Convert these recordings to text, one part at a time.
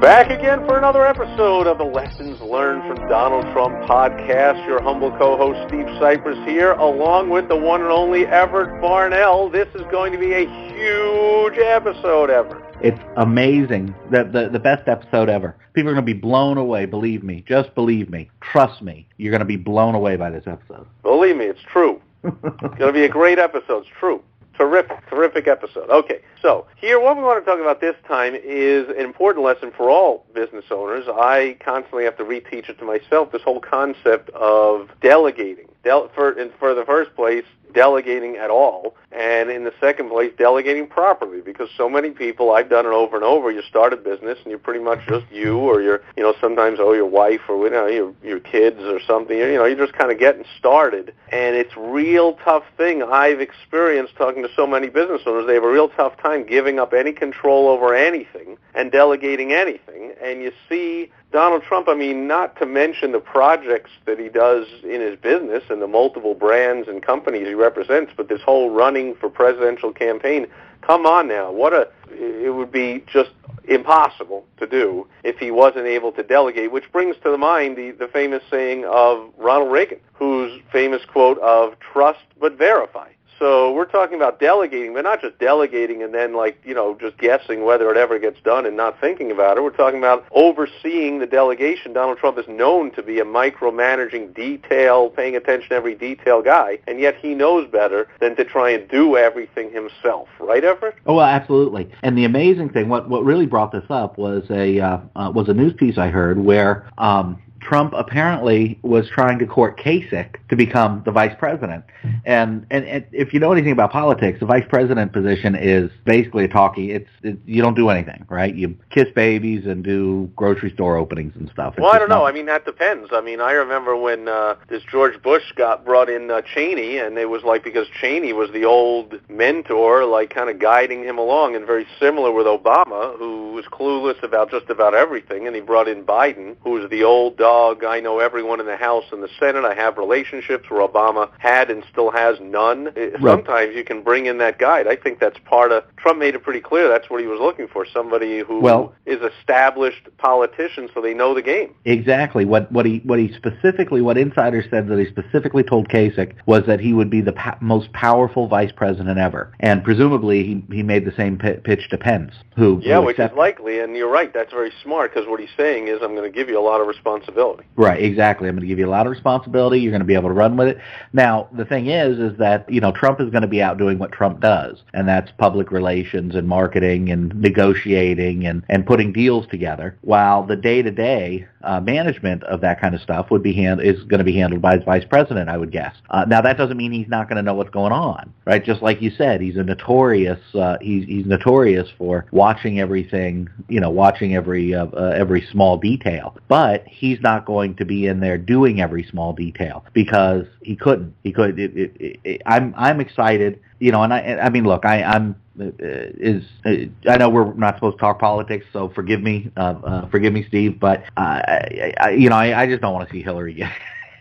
Back again for another episode of the Lessons Learned from Donald Trump podcast. Your humble co-host Steve Cypress here, along with the one and only Everett Barnell. This is going to be a huge episode, Everett. It's amazing. The, the, the best episode ever. People are going to be blown away, believe me. Just believe me. Trust me. You're going to be blown away by this episode. Believe me, it's true. it's going to be a great episode. It's true. Terrific, terrific episode. Okay, so here what we want to talk about this time is an important lesson for all business owners. I constantly have to reteach it to myself, this whole concept of delegating. Del- for, in, for the first place, delegating at all, and in the second place, delegating properly. Because so many people, I've done it over and over. You start a business, and you're pretty much just you, or your, you know, sometimes oh your wife, or you know your your kids, or something. You know, you're just kind of getting started, and it's real tough thing. I've experienced talking to so many business owners. They have a real tough time giving up any control over anything and delegating anything. And you see Donald Trump, I mean, not to mention the projects that he does in his business and the multiple brands and companies he represents, but this whole running for presidential campaign, come on now. What a, it would be just impossible to do if he wasn't able to delegate, which brings to the mind the, the famous saying of Ronald Reagan, whose famous quote of trust but verify. So we're talking about delegating, but not just delegating and then like, you know, just guessing whether it ever gets done and not thinking about it. We're talking about overseeing the delegation. Donald Trump is known to be a micromanaging detail, paying attention to every detail guy, and yet he knows better than to try and do everything himself. Right, Everett? Oh, well, absolutely. And the amazing thing, what what really brought this up was a uh, uh, was a news piece I heard where um, Trump apparently was trying to court Kasich to become the vice president. And, and, and if you know anything about politics, the vice president position is basically a talkie. It's it, you don't do anything, right? You kiss babies and do grocery store openings and stuff. It's well, I don't know. Not... I mean, that depends. I mean, I remember when uh, this George Bush got brought in uh, Cheney, and it was like because Cheney was the old mentor, like kind of guiding him along, and very similar with Obama, who was clueless about just about everything, and he brought in Biden, who was the old dog. I know everyone in the House and the Senate. I have relationships where Obama had and still has none. Uh, sometimes you can bring in that guide. I think that's part of Trump made it pretty clear that's what he was looking for, somebody who well, is established politician so they know the game. Exactly. What what he what he specifically what insiders said that he specifically told Kasich was that he would be the pa- most powerful vice president ever. And presumably he he made the same p- pitch to Pence, who Yeah, who which is likely and you're right. That's very smart because what he's saying is I'm going to give you a lot of responsibility. Right, exactly. I'm going to give you a lot of responsibility. You're going to be able to run with it. Now, the thing is, is that, you know, Trump is going to be out doing what Trump does, and that's public relations and marketing and negotiating and, and putting deals together, while the day-to-day uh, management of that kind of stuff would be hand, is going to be handled by his vice president, I would guess. Uh, now, that doesn't mean he's not going to know what's going on, right? Just like you said, he's a notorious, uh, he's, he's notorious for watching everything, you know, watching every, uh, uh, every small detail. But he's not going to be in there doing every small detail because he couldn't. He could. It, it, it, I'm I'm excited, you know, and I I mean, look, I I'm uh, is uh, I know we're not supposed to talk politics, so forgive me, uh, uh, forgive me, Steve, but uh, I, I, you know, I, I just don't want to see Hillary get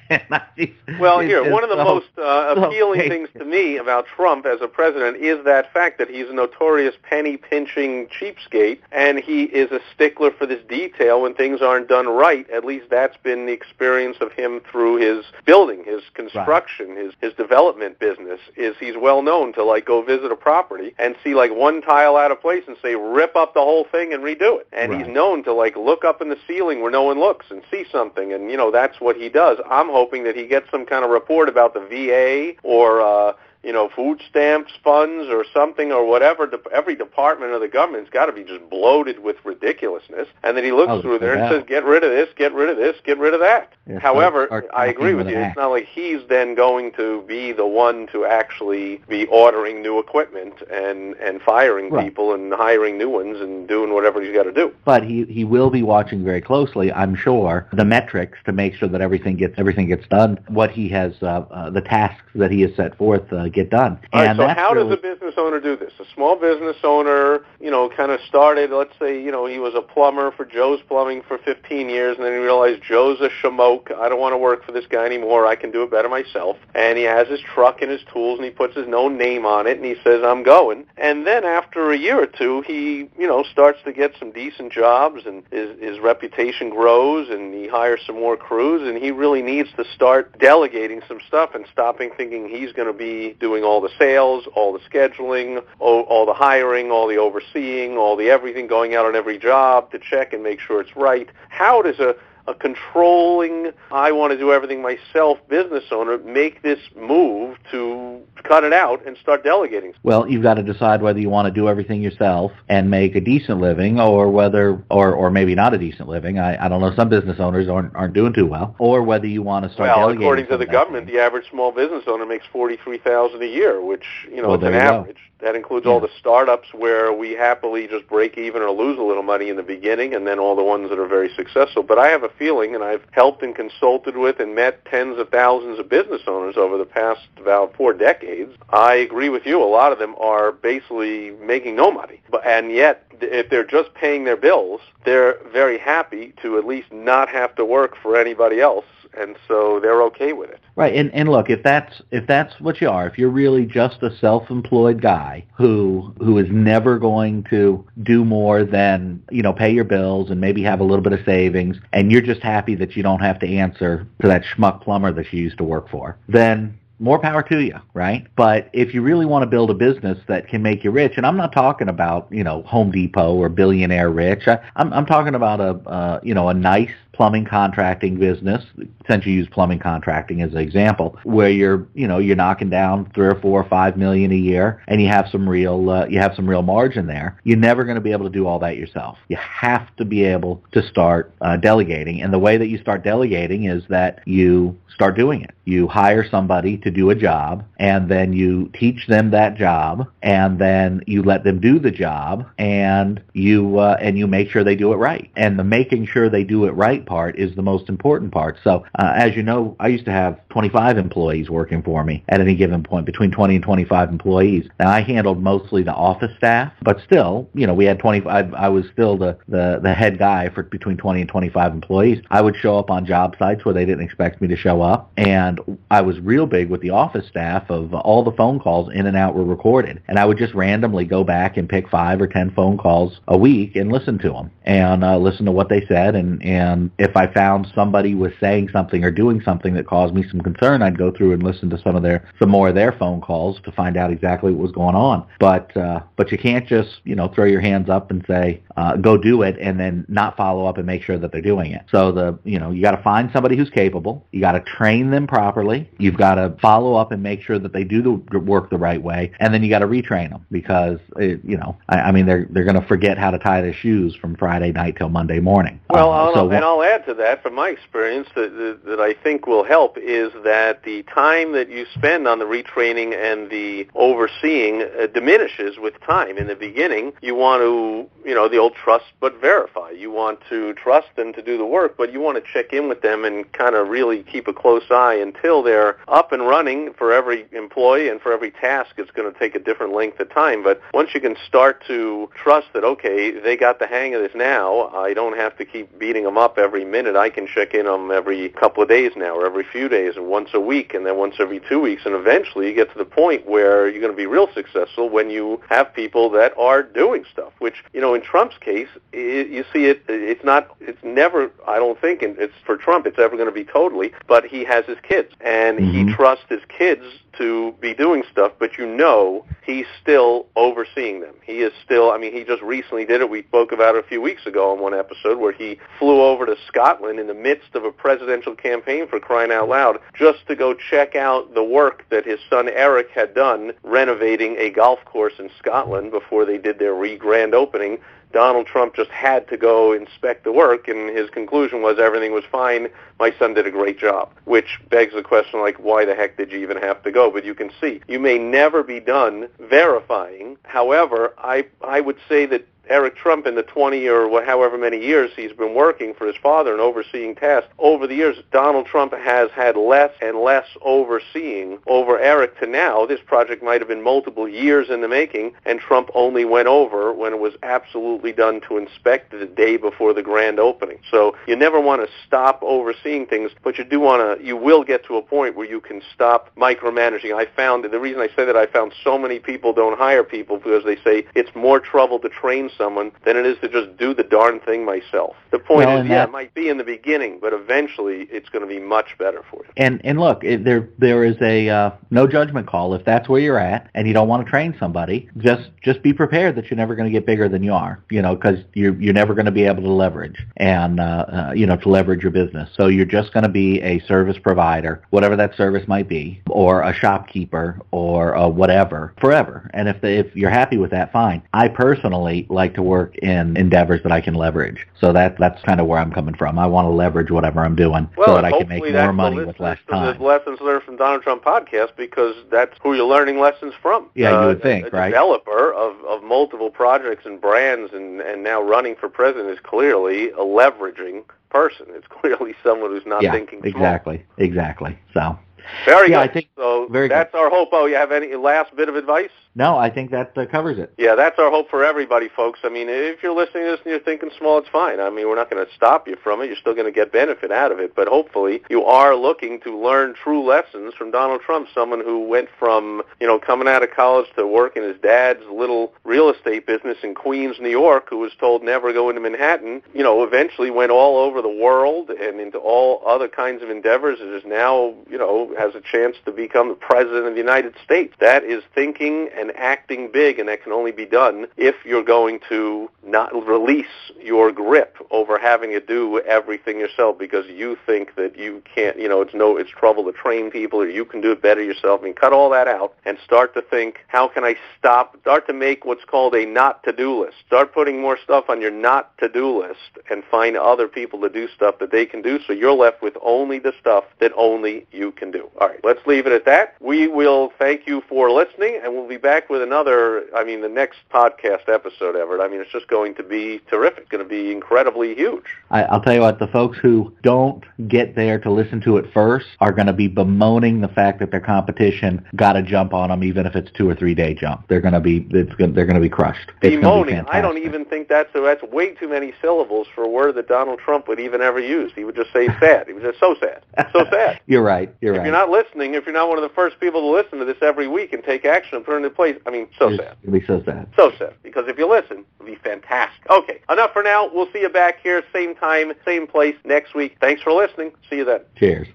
well, here, one of the so, most uh, appealing so things to me about Trump as a president is that fact that he's a notorious penny-pinching cheapskate, and he is a stickler for this detail when things aren't done right. At least that's been the experience of him through his building, his construction, right. his his development business. Is he's well known to like go visit a property and see like one tile out of place and say rip up the whole thing and redo it. And right. he's known to like look up in the ceiling where no one looks and see something, and you know that's what he does. I'm hoping that he gets some kind of report about the VA or uh, you know, food stamps funds or something or whatever. Every department of the government's got to be just bloated with ridiculousness. And then he looks Oh, through there and says, "Get rid of this, get rid of this, get rid of that." However, I agree with with you. It's not like he's then going to be the one to actually be ordering new equipment and and firing Right. people and hiring new ones and doing whatever he's got to do. but he he will be watching very closely, I'm sure, the metrics to make sure that everything gets everything gets done. What he has, uh, uh, the tasks that he has set forth, uh, get done. Right, and so how really- does a business owner do this? A small business owner, you know, kind of started, let's say, you know, he was a plumber for Joe's Plumbing for 15 years, and then he realized Joe's a shamoke. I don't want to work for this guy anymore. I can do it better myself. And he has his truck and his tools, and he puts his own name on it, and he says, I'm going. And then after a year or two, he, you know, starts to get some decent jobs, and his, his reputation grows, and he hires some more crews, and he really needs to start delegating some stuff and stopping thinking he's going to be doing all the sales, all the scheduling, all, all the hiring, all the overseeing, all the everything, going out on every job to check and make sure it's right. How does a a controlling, I want to do everything myself business owner make this move to cut it out and start delegating? Well, you've got to decide whether you want to do everything yourself and make a decent living, or whether, or or maybe not a decent living. I, I don't know. Some business owners aren't aren't doing too well, or whether you want to start Well, delegating. according to the government, thing. the average small business owner makes forty-three thousand a year, which you know Well, is an you go. That includes Yeah. all the startups where we happily just break even or lose a little money in the beginning, and then all the ones that are very successful. But I have a feeling, and I've helped and consulted with and met tens of thousands of business owners over the past about four decades. I agree with you. A lot of them are basically making no money, but and yet if they're just paying their bills, they're very happy to at least not have to work for anybody else and so they're okay with it. Right, and and look, if that's if that's what you are, if you're really just a self-employed guy who who is never going to do more than you know pay your bills and maybe have a little bit of savings, and you're just happy that you don't have to answer to that schmuck plumber that you used to work for, then more power to you, right? But if you really want to build a business that can make you rich, and I'm not talking about you know Home Depot or billionaire rich, I, I'm I'm talking about a uh, you know a nice plumbing contracting business, since you use plumbing contracting as an example, where you're, you know, you're knocking down three or four or five million a year, and you have some real, uh, you have some real margin there. You're never going to be able to do all that yourself. You have to be able to start uh, delegating, and the way that you start delegating is that you start doing it. You hire somebody to do a job, and then you teach them that job, and then you let them do the job, and you uh, and you make sure they do it right. And the making sure they do it right part is the most important part. So, uh, as you know, I used to have 25 employees working for me at any given point, between 20 and 25 employees. Now, I handled mostly the office staff, but still, you know, we had 25. I was still the, the, the head guy for between 20 and 25 employees. I would show up on job sites where they didn't expect me to show up, and I was real big with the office staff of all the phone calls in and out were recorded, and I would just randomly go back and pick five or ten phone calls a week and listen to them and uh, listen to what they said and and if I found somebody was saying something or doing something that caused me some concern, I'd go through and listen to some of their some more of their phone calls to find out exactly what was going on. But uh, but you can't just you know throw your hands up and say uh, go do it and then not follow up and make sure that they're doing it. So the you know you got to find somebody who's capable. You got to train them properly. You've got to follow up and make sure that they do the work the right way, and then you got to retrain them because it, you know I, I mean they're they're going to forget how to tie their shoes from Friday night till Monday morning. Well, I'll, so and I'll add to that from my experience that, that, I think will help is that the time that you spend on the retraining and the overseeing uh, diminishes with time. In the beginning, you want to, you know, the old trust but verify. You want to trust them to do the work, but you want to check in with them and kind of really keep a close eye until they're up and running for every employee and for every task. It's going to take a different length of time. But once you can start to trust that, okay, they got the hang of this now, I don't have to keep beating them up every minute. I can check in on them every couple of days now or every few days and once a week and then once every two weeks. And eventually you get to the point where you're going to be real successful when you have people that are doing stuff, which, you know, in Trump's case, it, you see it, it's not, it's never, I don't think, and it's for Trump, it's ever going to be totally, but he has his kids and Mhm. he trusts his kids to be doing stuff, but you know he's still overseeing them. He is still, I mean, he just recently did it. We spoke about it a few weeks ago on one episode where he flew over to Scotland in the midst of a presidential campaign for crying out loud just to go check out the work that his son Eric had done renovating a golf course in Scotland before they did their re-grand opening Donald Trump just had to go inspect the work, and his conclusion was everything was fine. My son did a great job, which begs the question, like, why the heck did you even have to go? But you can see, you may never be done verifying. However, I I would say that Eric Trump in the 20 or however many years he's been working for his father and overseeing tasks, over the years, Donald Trump has had less and less overseeing over Eric to now. This project might have been multiple years in the making, and Trump only went over when it was absolutely done to inspect the day before the grand opening. So you never want to stop overseeing things, but you do want to, you will get to a point where you can stop micromanaging. I found, the reason I say that I found so many people don't hire people because they say it's more trouble to train someone than it is to just do the darn thing myself. The point Well, is, yeah, that- it might be in the beginning, but eventually it's going to be much better for you. And and look, it, there there is a uh, no judgment call. If that's where you're at, and you don't want to train somebody, just just be prepared that you're never going to get bigger than you are. You know, because you're you're never going to be able to leverage and uh, uh, you know to leverage your business. So you're just going to be a service provider, whatever that service might be, or a shopkeeper, or uh, whatever, forever. And if the, if you're happy with that, fine. I personally like to work in endeavors that I can leverage. So that that's kind of where I'm coming from. I want to leverage whatever I'm doing Well, so that I can make more money with less time. The lessons learned from Donald Trump podcast because that's who you're learning lessons from. Yeah, you Uh, would think, a right? developer of, of multiple projects and brands and, and now running for president is clearly a leveraging person. It's clearly someone who's not yeah, thinking small. exactly, exactly. So Very Yeah, good. I think- so very good. that's our hope. Oh, you have any last bit of advice? No, I think that uh, covers it. Yeah, that's our hope for everybody, folks. I mean, if you're listening to this and you're thinking small, it's fine. I mean, we're not going to stop you from it. You're still going to get benefit out of it. But hopefully you are looking to learn true lessons from Donald Trump, someone who went from, you know, coming out of college to work in his dad's little real estate business in Queens, New York, who was told never go into Manhattan, you know, eventually went all over the world and into all other kinds of endeavors and is now, you know, has a chance to become the president of the United States. That is thinking and acting big, and that can only be done if you're going to not release your grip over having to do everything yourself because you think that you can't, you know, it's no, it's trouble to train people or you can do it better yourself. I mean, cut all that out and start to think, how can I stop? Start to make what's called a not to-do list. Start putting more stuff on your not to-do list and find other people to do stuff that they can do so you're left with only the stuff that only you can do. All right, let's leave it at that. We will thank you for listening and we'll be back with another, I mean, the next podcast episode, Everett. I mean, it's just going to be terrific. It's going to be incredibly huge. I, I'll tell you what, the folks who don't get there to listen to it first are going to be bemoaning the fact that their competition got a jump on them, even if it's two or three day jump. They're going to be, it's going, they're going to be crushed. It's gonna be Bemoaning. I don't even think that's that's way too many syllables for a word that Donald Trump would even ever use. He would just say sad. He would just so sad, so sad. You're right. You're if right. you're not listening, if you're not one of the first people to listen to this every week and take action and put it into place, I mean, so it's sad. going to be so sad. So sad. Because if you listen, it'll be fantastic. Okay, enough for now. We'll see you back here, same time, same place next week. Thanks for listening. See you then. Cheers.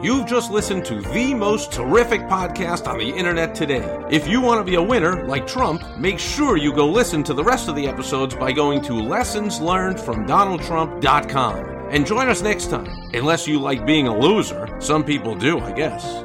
You've just listened to the most terrific podcast on the internet today. If you want to be a winner like Trump, make sure you go listen to the rest of the episodes by going to lessonslearnedfromdonaldtrump.com. And join us next time, unless you like being a loser. Some people do, I guess.